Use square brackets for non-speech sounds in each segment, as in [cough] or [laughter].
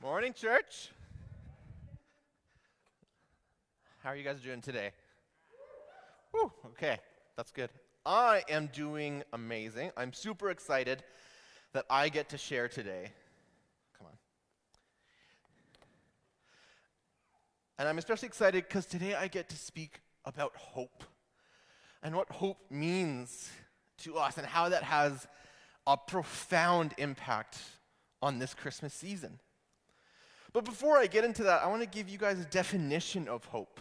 Morning, church. How are you guys doing today? Whew, okay, that's good. I am doing amazing. I'm super excited that I get to share today. Come on. And I'm especially excited because today I get to speak about hope and what hope means to us and how that has a profound impact on this Christmas season. But before I get into that, I want to give you guys a definition of hope.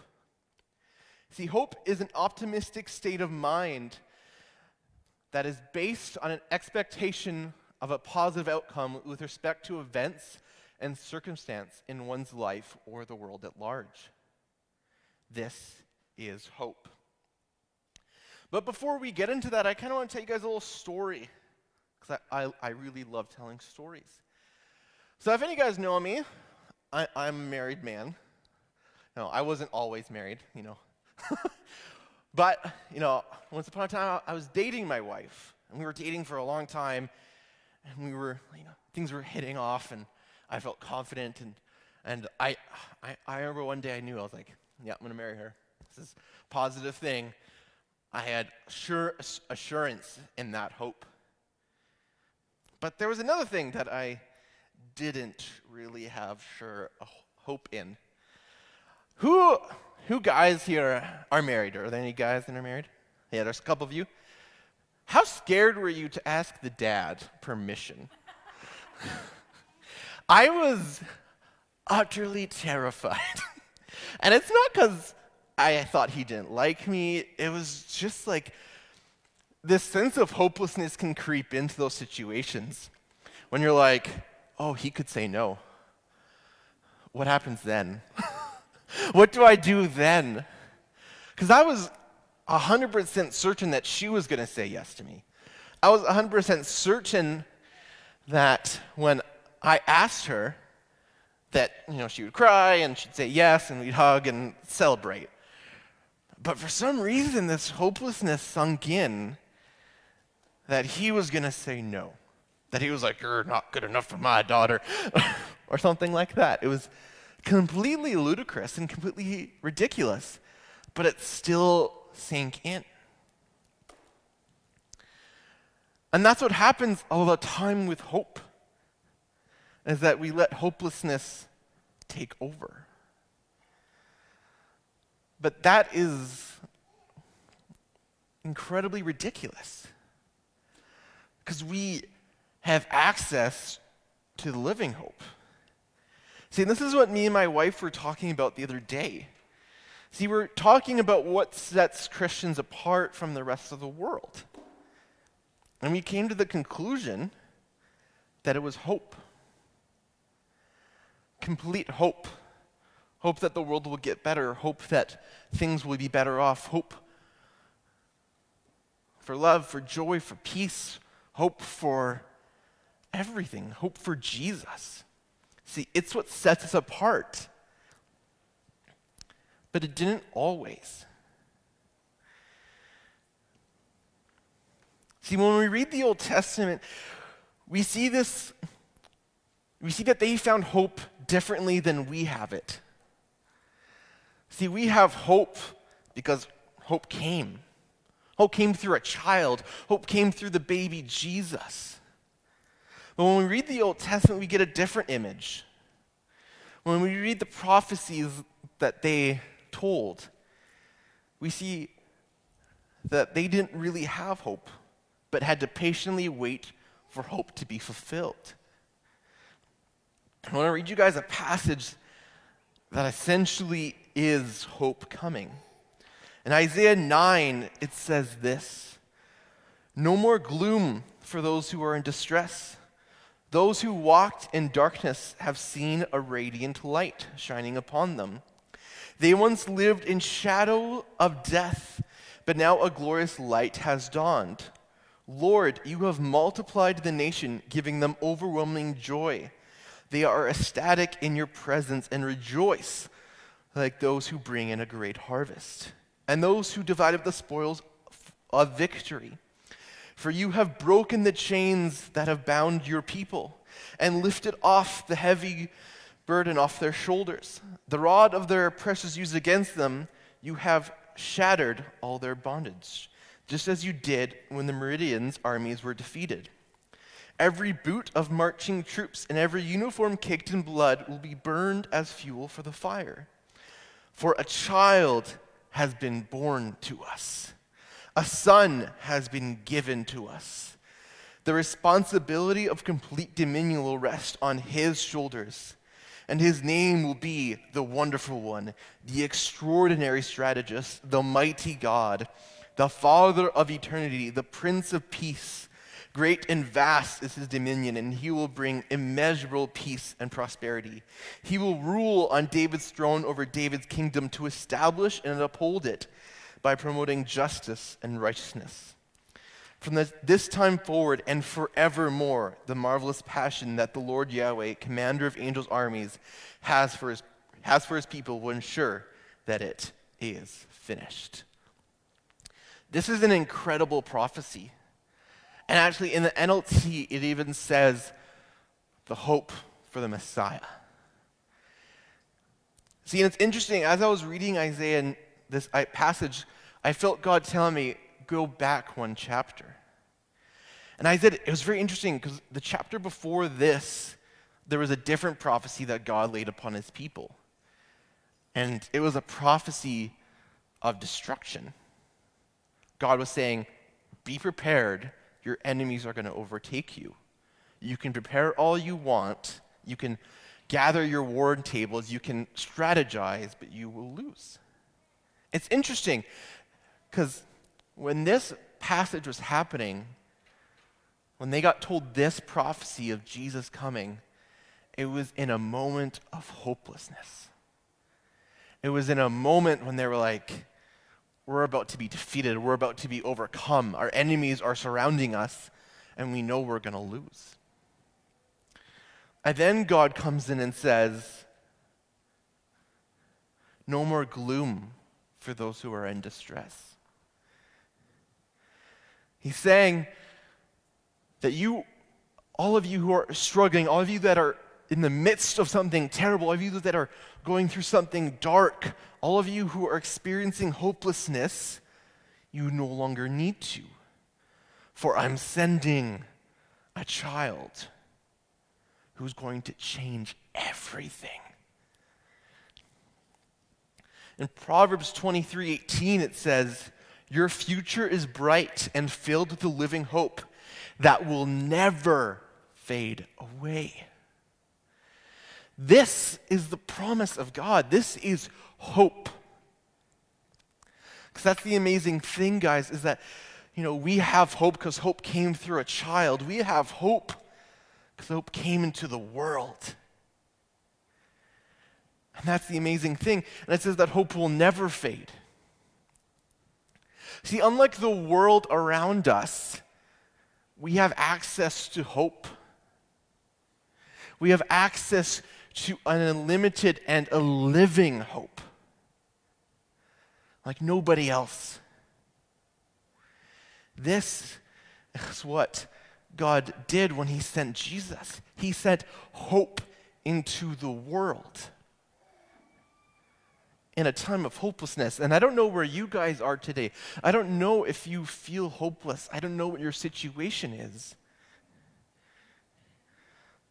See, hope is an optimistic state of mind that is based on an expectation of a positive outcome with respect to events and circumstance in one's life or the world at large. This is hope. But before we get into that, I kind of want to tell you guys a little story because I, I, I, really love telling stories. So, if any of you guys know me, I, I'm a married man. No, I wasn't always married, you know. [laughs] but, you know, once upon a time, I was dating my wife, and we were dating for a long time, and we were, you know, things were hitting off, and I felt confident, and, and I, I, I remember one day I knew, I was like, yeah, I'm going to marry her. This is a positive thing. I had sure assurance in that hope. But there was another thing that I didn't really have sure hope in. Who, who guys here are married? Are there any guys that are married? Yeah, there's a couple of you. How scared were you to ask the dad permission? [laughs] I was utterly terrified. [laughs] and it's not because I thought he didn't like me. It was just like this sense of hopelessness can creep into those situations when you're like, oh, he could say no. What happens then? [laughs] what do I do then? Because I was 100% certain that she was going to say yes to me. I was 100% certain that when I asked her, that you know she would cry and she'd say yes and we'd hug and celebrate. But for some reason, this hopelessness sunk in that he was going to say no. That he was like, You're not good enough for my daughter, [laughs] or something like that. It was completely ludicrous and completely ridiculous, but it still sank in. And that's what happens all the time with hope, is that we let hopelessness take over. But that is incredibly ridiculous. Because we have access to the living hope. See, this is what me and my wife were talking about the other day. See, we're talking about what sets Christians apart from the rest of the world. And we came to the conclusion that it was hope. Complete hope hope that the world will get better, hope that things will be better off, hope for love, for joy, for peace, hope for everything, hope for Jesus. See, it's what sets us apart. But it didn't always. See, when we read the Old Testament, we see this, we see that they found hope differently than we have it. See, we have hope because hope came. Hope came through a child, hope came through the baby Jesus. But when we read the Old Testament, we get a different image. When we read the prophecies that they told, we see that they didn't really have hope, but had to patiently wait for hope to be fulfilled. I want to read you guys a passage that essentially is hope coming. In Isaiah 9, it says this No more gloom for those who are in distress. Those who walked in darkness have seen a radiant light shining upon them. They once lived in shadow of death, but now a glorious light has dawned. Lord, you have multiplied the nation, giving them overwhelming joy. They are ecstatic in your presence and rejoice like those who bring in a great harvest, and those who divide up the spoils of victory. For you have broken the chains that have bound your people, and lifted off the heavy burden off their shoulders. The rod of their oppressors used against them, you have shattered all their bondage, just as you did when the Midian's armies were defeated. Every boot of marching troops and every uniform caked in blood will be burned as fuel for the fire. For a child has been born to us, a son has been given to us. The responsibility of complete dominion will rest on his shoulders and his name will be the Wonderful One, the Extraordinary Strategist, the Mighty God, the Father of Eternity, the Prince of Peace. Great and vast is his dominion, and he will bring immeasurable peace and prosperity. He will rule on David's throne over David's kingdom to establish and uphold it by promoting justice and righteousness from this, time forward and forevermore, the marvelous passion that the Lord Yahweh, commander of angels' armies, has for his, has for his people will ensure that it is finished. This is an incredible prophecy. And actually, in the NLT, it even says the hope for the Messiah. See, and it's interesting, as I was reading Isaiah this uh, passage, I felt God telling me, go back one chapter. And I said, it was very interesting because the chapter before this, there was a different prophecy that God laid upon his people. And it was a prophecy of destruction. God was saying, Be prepared, your enemies are going to overtake you. You can prepare all you want, you can gather your war tables, you can strategize, but you will lose. It's interesting because when this passage was happening, when they got told this prophecy of Jesus coming, it was in a moment of hopelessness. It was in a moment when they were like, we're about to be defeated, we're about to be overcome, our enemies are surrounding us, and we know we're going to lose. And then God comes in and says, No more gloom for those who are in distress. He's saying that you, all of you who are struggling, all of you that are in the midst of something terrible, all of you that are going through something dark, all of you who are experiencing hopelessness, you no longer need to. For I'm sending a child who's going to change everything. In Proverbs 23 18, it says, your future is bright and filled with a living hope that will never fade away. This is the promise of God. This is hope. Because that's the amazing thing, guys, is that, you know, we have hope because hope came through a child. We have hope because hope came into the world. And that's the amazing thing. And it says that hope will never fade. See, unlike the world around us, we have access to hope. We have access to an unlimited and a living hope like nobody else. This is what God did when He sent Jesus. He sent hope into the world in a time of hopelessness. And I don't know where you guys are today. I don't know if you feel hopeless. I don't know what your situation is.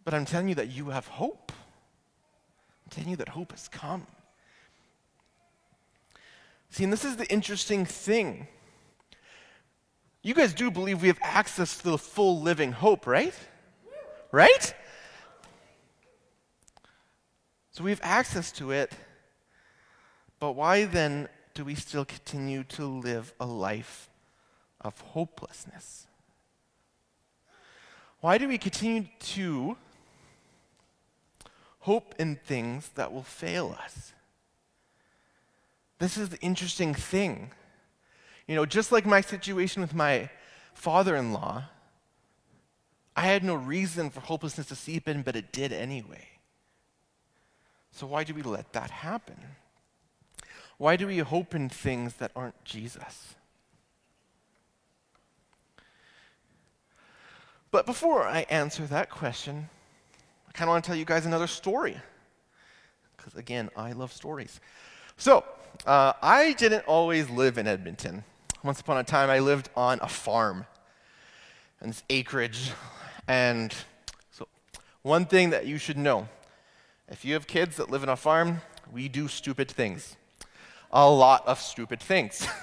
But I'm telling you that you have hope. I'm telling you that hope has come. See, and this is the interesting thing. You guys do believe we have access to the full living hope, right? Right? So we have access to it. But why then do we still continue to live a life of hopelessness? Why do we continue to hope in things that will fail us? This is the interesting thing. You know, just like my situation with my father in law, I had no reason for hopelessness to seep in, but it did anyway. So, why do we let that happen? Why do we hope in things that aren't Jesus? But before I answer that question, I kind of want to tell you guys another story because again, I love stories. So, uh, I didn't always live in Edmonton. Once upon a time, I lived on a farm and this acreage. And so, one thing that you should know if you have kids that live on a farm, we do stupid things. A lot of stupid things. [laughs]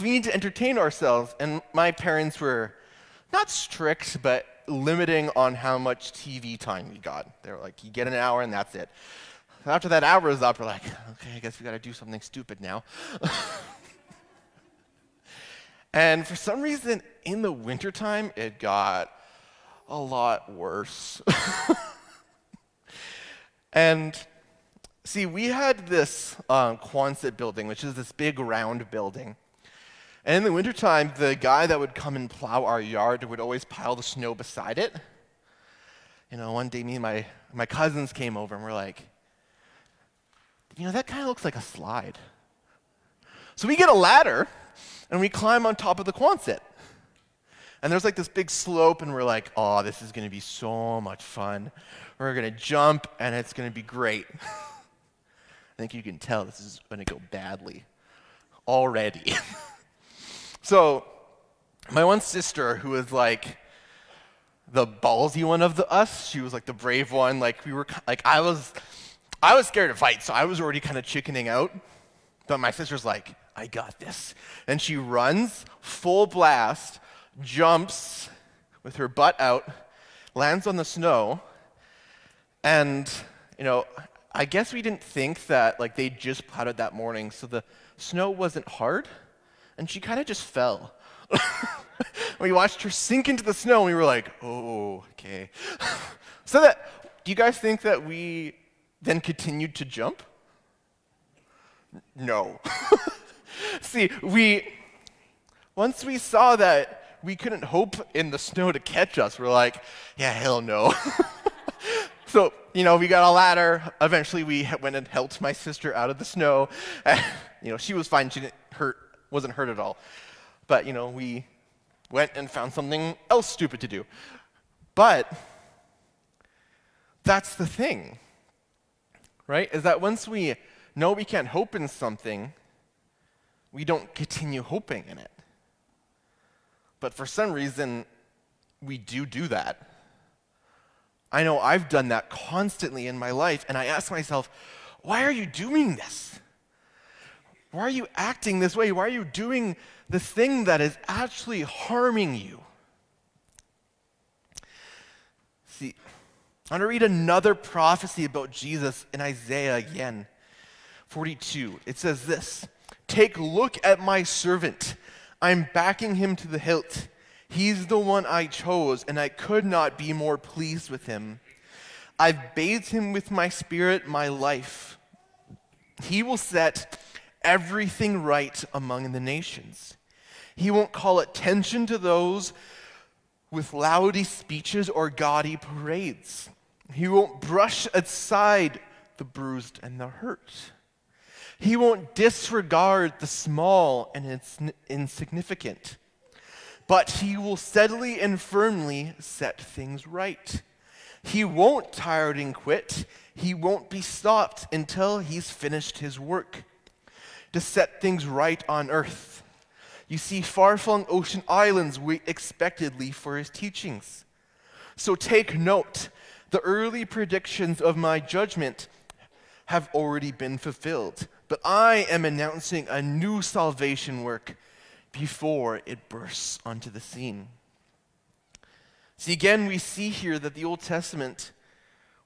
We need to entertain ourselves. And my parents were not strict, but limiting on how much TV time we got. They were like, you get an hour and that's it. After that hour is up, we're like, okay, I guess we got to do something stupid now. [laughs] and for some reason, in the wintertime, it got a lot worse. [laughs] and see, we had this um, Quonset building, which is this big round building. And in the wintertime, the guy that would come and plow our yard would always pile the snow beside it. You know, one day me and my, my cousins came over and we're like, you know, that kind of looks like a slide. So we get a ladder and we climb on top of the Quonset. And there's like this big slope, and we're like, oh, this is going to be so much fun. We're going to jump, and it's going to be great. [laughs] Think you can tell this is going to go badly already. [laughs] so, my one sister, who was like the ballsy one of the us, she was like the brave one. Like we were, like I was I was scared to fight, so I was already kind of chickening out. But my sister's like, I got this. And she runs full blast, jumps with her butt out, lands on the snow, and, you know, I guess we didn't think that, like, they just plowed that morning, so the snow wasn't hard, and she kind of just fell. [laughs] we watched her sink into the snow, and we were like, oh, okay. [laughs] so that, do you guys think that we then continued to jump? No. [laughs] See, we, once we saw that we couldn't hope in the snow to catch us, we're like, yeah, hell no. So, you know, we got a ladder. Eventually, we went and helped my sister out of the snow. [laughs] You know, she was fine. She didn't hurt, wasn't hurt at all. But, you know, we went and found something else stupid to do. But that's the thing right? Is that once we know we can't hope in something, we don't continue hoping in it. But for some reason, we do do that. I know I've done that constantly in my life, and I ask myself, why are you doing this? Why are you acting this way? Why are you doing this thing that is actually harming you? See, I want to read another prophecy about Jesus in Isaiah again. 42. It says this Take look at my servant. I'm backing him to the hilt. He's the one I chose, and I could not be more pleased with him. I've bathed him with my spirit, my life. He will set everything right among the nations. He won't call attention to those with loudy speeches or gaudy parades. He won't brush aside the bruised and the hurt. He won't disregard the small and its insignificant, but he will steadily and firmly set things right. He won't tire and quit. He won't be stopped until he's finished his work to set things right on earth. You see, far flung ocean islands wait expectantly for his teachings. So take note the early predictions of my judgment have already been fulfilled, but I am announcing a new salvation work before it bursts onto the scene. See, again, we see here that the Old Testament,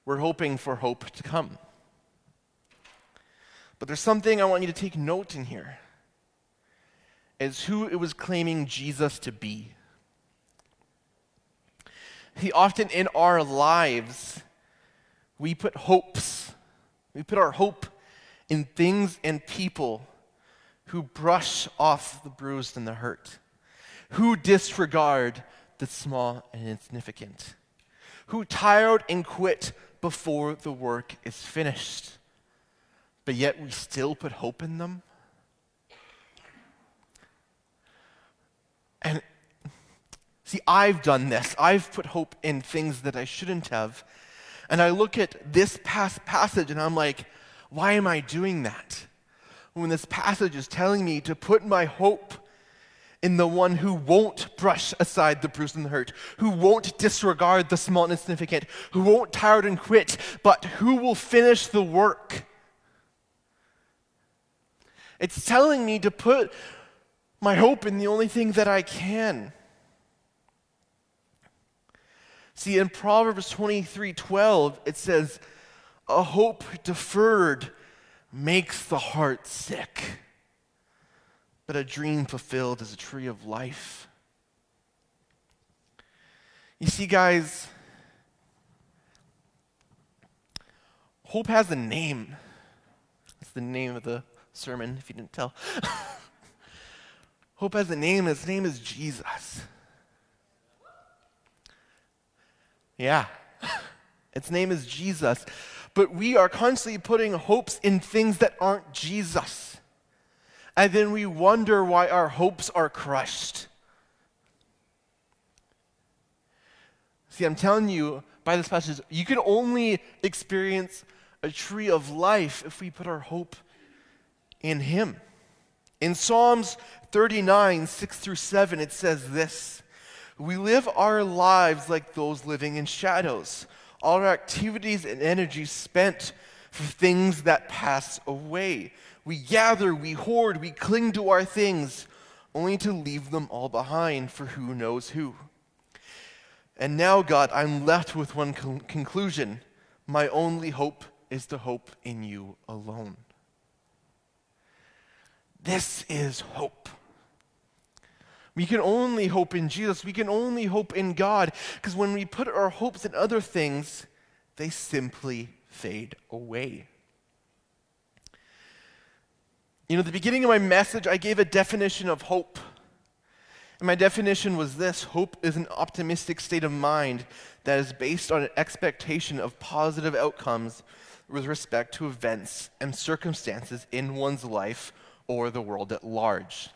we're hoping for hope to come. But there's something I want you to take note in here is who it was claiming Jesus to be. He often in our lives, we put hopes, we put our hope in things and people who brush off the bruised and the hurt, who disregard the small and insignificant, who tired and quit before the work is finished, but yet we still put hope in them. And See, I've done this. I've put hope in things that I shouldn't have. And I look at this past passage and I'm like, Why am I doing that? When this passage is telling me to put my hope in the one who won't brush aside the bruise and the hurt, who won't disregard the small and insignificant, who won't tire and quit, but who will finish the work. It's telling me to put my hope in the only thing that I can. See, in Proverbs 23 12, it says, A hope deferred makes the heart sick, but a dream fulfilled is a tree of life. You see, guys, hope has a name. That's the name of the sermon, if you didn't tell. [laughs] hope has a name, its name is Jesus. Yeah. [laughs] its name is Jesus. But we are constantly putting hopes in things that aren't Jesus. And then we wonder why our hopes are crushed. See, I'm telling you by this passage, you can only experience a tree of life if we put our hope in Him. In Psalms 39, 6 through 7, it says this we live our lives like those living in shadows, all our activities and energies spent for things that pass away. We gather, we hoard, we cling to our things, only to leave them all behind for who knows who. And now, God, I'm left with one con- conclusion. My only hope is to hope in you alone. This is hope. We can only hope in Jesus. We can only hope in God. Because when we put our hopes in other things, they simply fade away. You know, the beginning of my message, I gave a definition of hope. And my definition was this hope is an optimistic state of mind that is based on an expectation of positive outcomes with respect to events and circumstances in one's life or the world at large.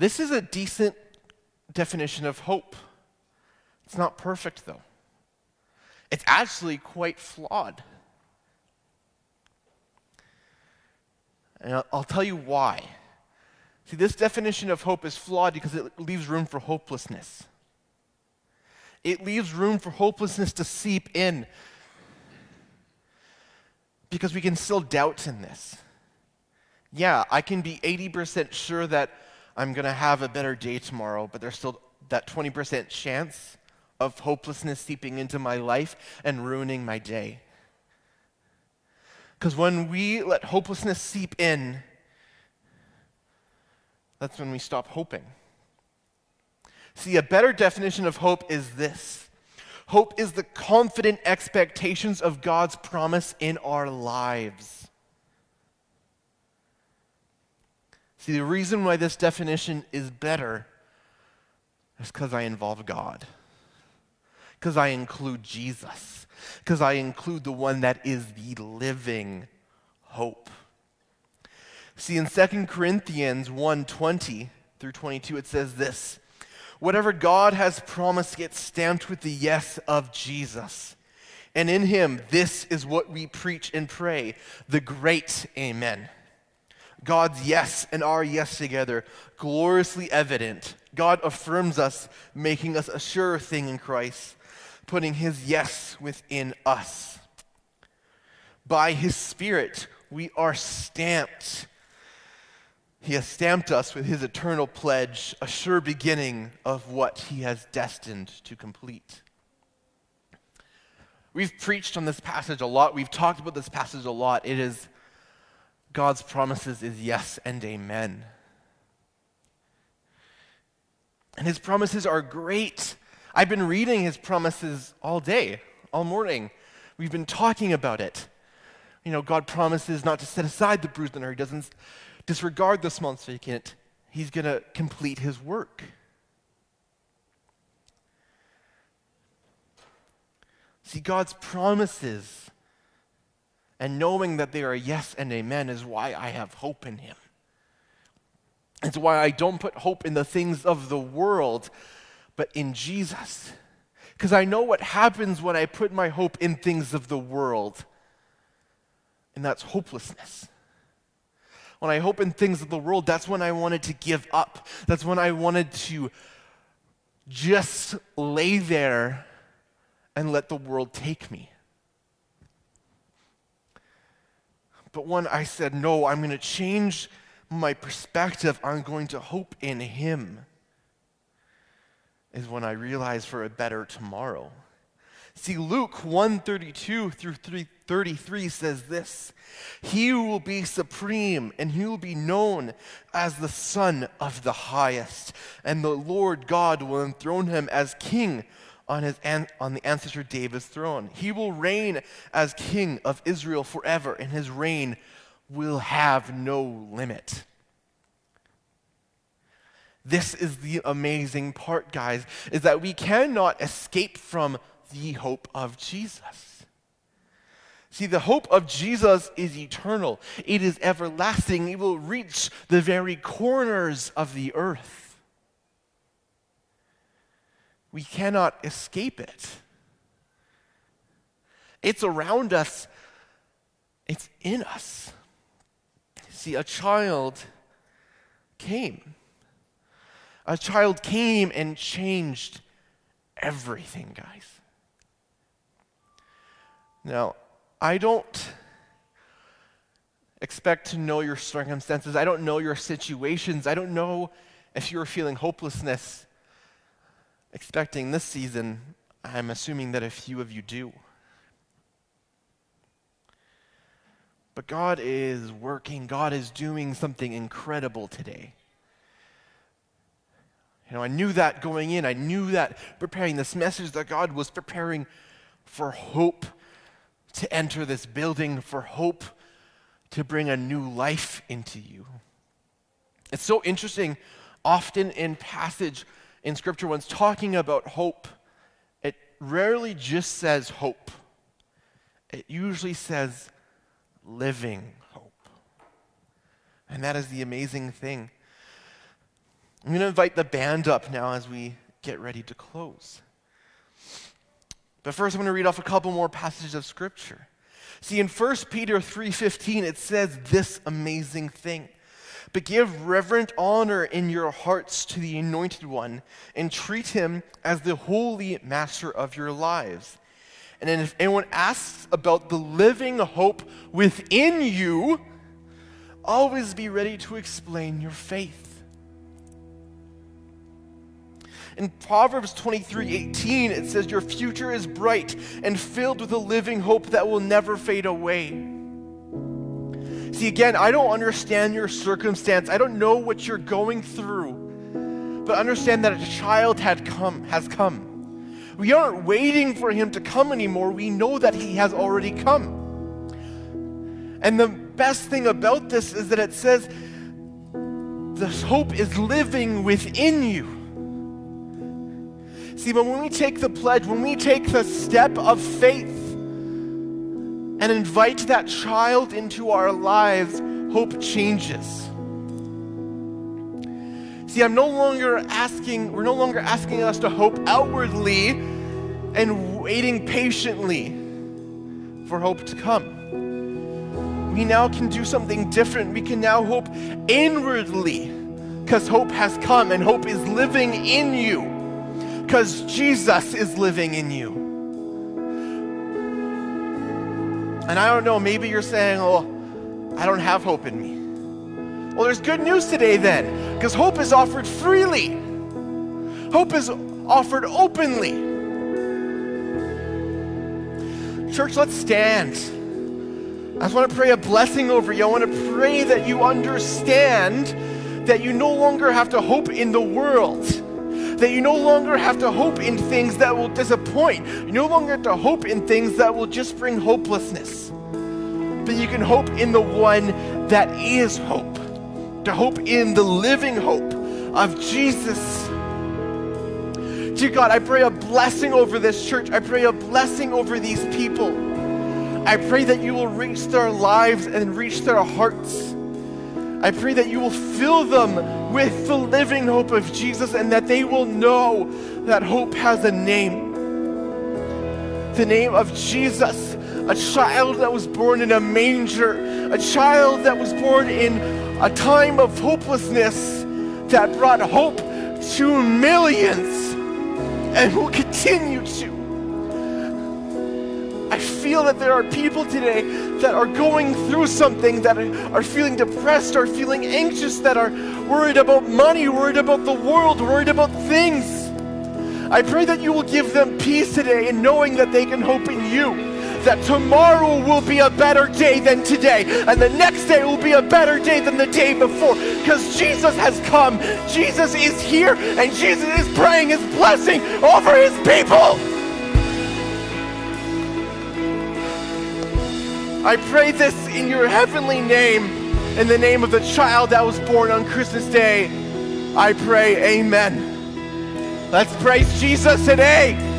This is a decent definition of hope. It's not perfect, though. It's actually quite flawed. And I'll tell you why. See, this definition of hope is flawed because it leaves room for hopelessness. It leaves room for hopelessness to seep in because we can still doubt in this. Yeah, I can be 80% sure that I'm going to have a better day tomorrow, but there's still that 20% chance of hopelessness seeping into my life and ruining my day. Because when we let hopelessness seep in, that's when we stop hoping. See, a better definition of hope is this hope is the confident expectations of God's promise in our lives. See, the reason why this definition is better is because I involve God, because I include Jesus, because I include the one that is the living hope. See, in 2 Corinthians 1:20 through 22, it says this Whatever God has promised gets stamped with the yes of Jesus. And in him, this is what we preach and pray the great Amen. God's yes and our yes together, gloriously evident. God affirms us, making us a sure thing in Christ, putting his yes within us. By his Spirit, we are stamped. He has stamped us with his eternal pledge, a sure beginning of what he has destined to complete. We've preached on this passage a lot. We've talked about this passage a lot. It is God's promises is yes and amen. And his promises are great. I've been reading his promises all day, all morning. We've been talking about it. You know, God promises not to set aside the bruised and hurt. He doesn't disregard the small and significant. He's going to complete his work. See, God's promises and knowing that they are yes and amen is why I have hope in Him. It's why I don't put hope in the things of the world, but in Jesus. Because I know what happens when I put my hope in things of the world, and that's hopelessness. When I hope in things of the world, that's when I wanted to give up. That's when I wanted to just lay there and let the world take me. But when I said, no, I'm going to change my perspective, I'm going to hope in Him, is when I realized for a better tomorrow. See, Luke 132 through 33 says this He will be supreme, and he will be known as the Son of the Highest, and the Lord God will enthrone him as king on, his, on the ancestor David's throne. He will reign as king of Israel forever, and his reign will have no limit. This is the amazing part, guys, is that we cannot escape from the hope of Jesus. See, the hope of Jesus is eternal, it is everlasting, it will reach the very corners of the earth. We cannot escape it. It's around us, it's in us. See, a child came. A child came and changed everything, guys. Now, I don't expect to know your circumstances. I don't know your situations. I don't know if you're feeling hopelessness expecting this season. I'm assuming that a few of you do. But God is working, God is doing something incredible today. You know, I knew that going in. I knew that preparing this message that God was preparing for hope to enter this building, for hope to bring a new life into you. It's so interesting, often in passage in Scripture, when it's talking about hope, it rarely just says hope, it usually says living hope. And that is the amazing thing. I'm going to invite the band up now as we get ready to close. But first, I'm going to read off a couple more passages of Scripture. See, in 1 Peter 3.15, it says this amazing thing. But give reverent honor in your hearts to the Anointed One, and treat him as the holy master of your lives. And then if anyone asks about the living hope within you, always be ready to explain your faith. In Proverbs 23 18, it says, Your future is bright and filled with a living hope that will never fade away. See, again, I don't understand your circumstance. I don't know what you're going through. But understand that a child had come, has come. We aren't waiting for him to come anymore. We know that he has already come. And the best thing about this is that it says this hope is living within you. See, but when we take the pledge, when we take the step of faith and invite that child into our lives, hope changes. See, I'm no longer asking, we're no longer asking us to hope outwardly and waiting patiently for hope to come. We now can do something different. We can now hope inwardly because hope has come and hope is living in you because Jesus is living in you. And I don't know, maybe you're saying, oh, I don't have hope in me. Well, there's good news today then, because hope is offered freely, hope is offered openly. Church, let's stand. I just want to pray a blessing over you. I want to pray that you understand that you no longer have to hope in the world that you no longer have to hope in things that will disappoint. You no longer have to hope in things that will just bring hopelessness. But you can hope in the one that is hope. To hope in the living hope of Jesus. Dear God, I pray a blessing over this church. I pray a blessing over these people. I pray that you will reach their lives and reach their hearts. I pray that you will fill them with the living hope of Jesus and that they will know that hope has a name. the name of Jesus, a child that was born in a manger, a child that was born in a time of hopelessness that brought hope to millions and will continue to. Feel that there are people today that are going through something, that are feeling depressed, are feeling anxious, that are worried about money, worried about the world, worried about things. I pray that you will give them peace today in knowing that they can hope in you. That tomorrow will be a better day than today, and the next day will be a better day than the day before. Because Jesus has come, Jesus is here, and Jesus is praying his blessing over his people. I pray this in your heavenly name, in the name of the child that was born on Christmas Day. I pray, Amen. Let's praise Jesus today.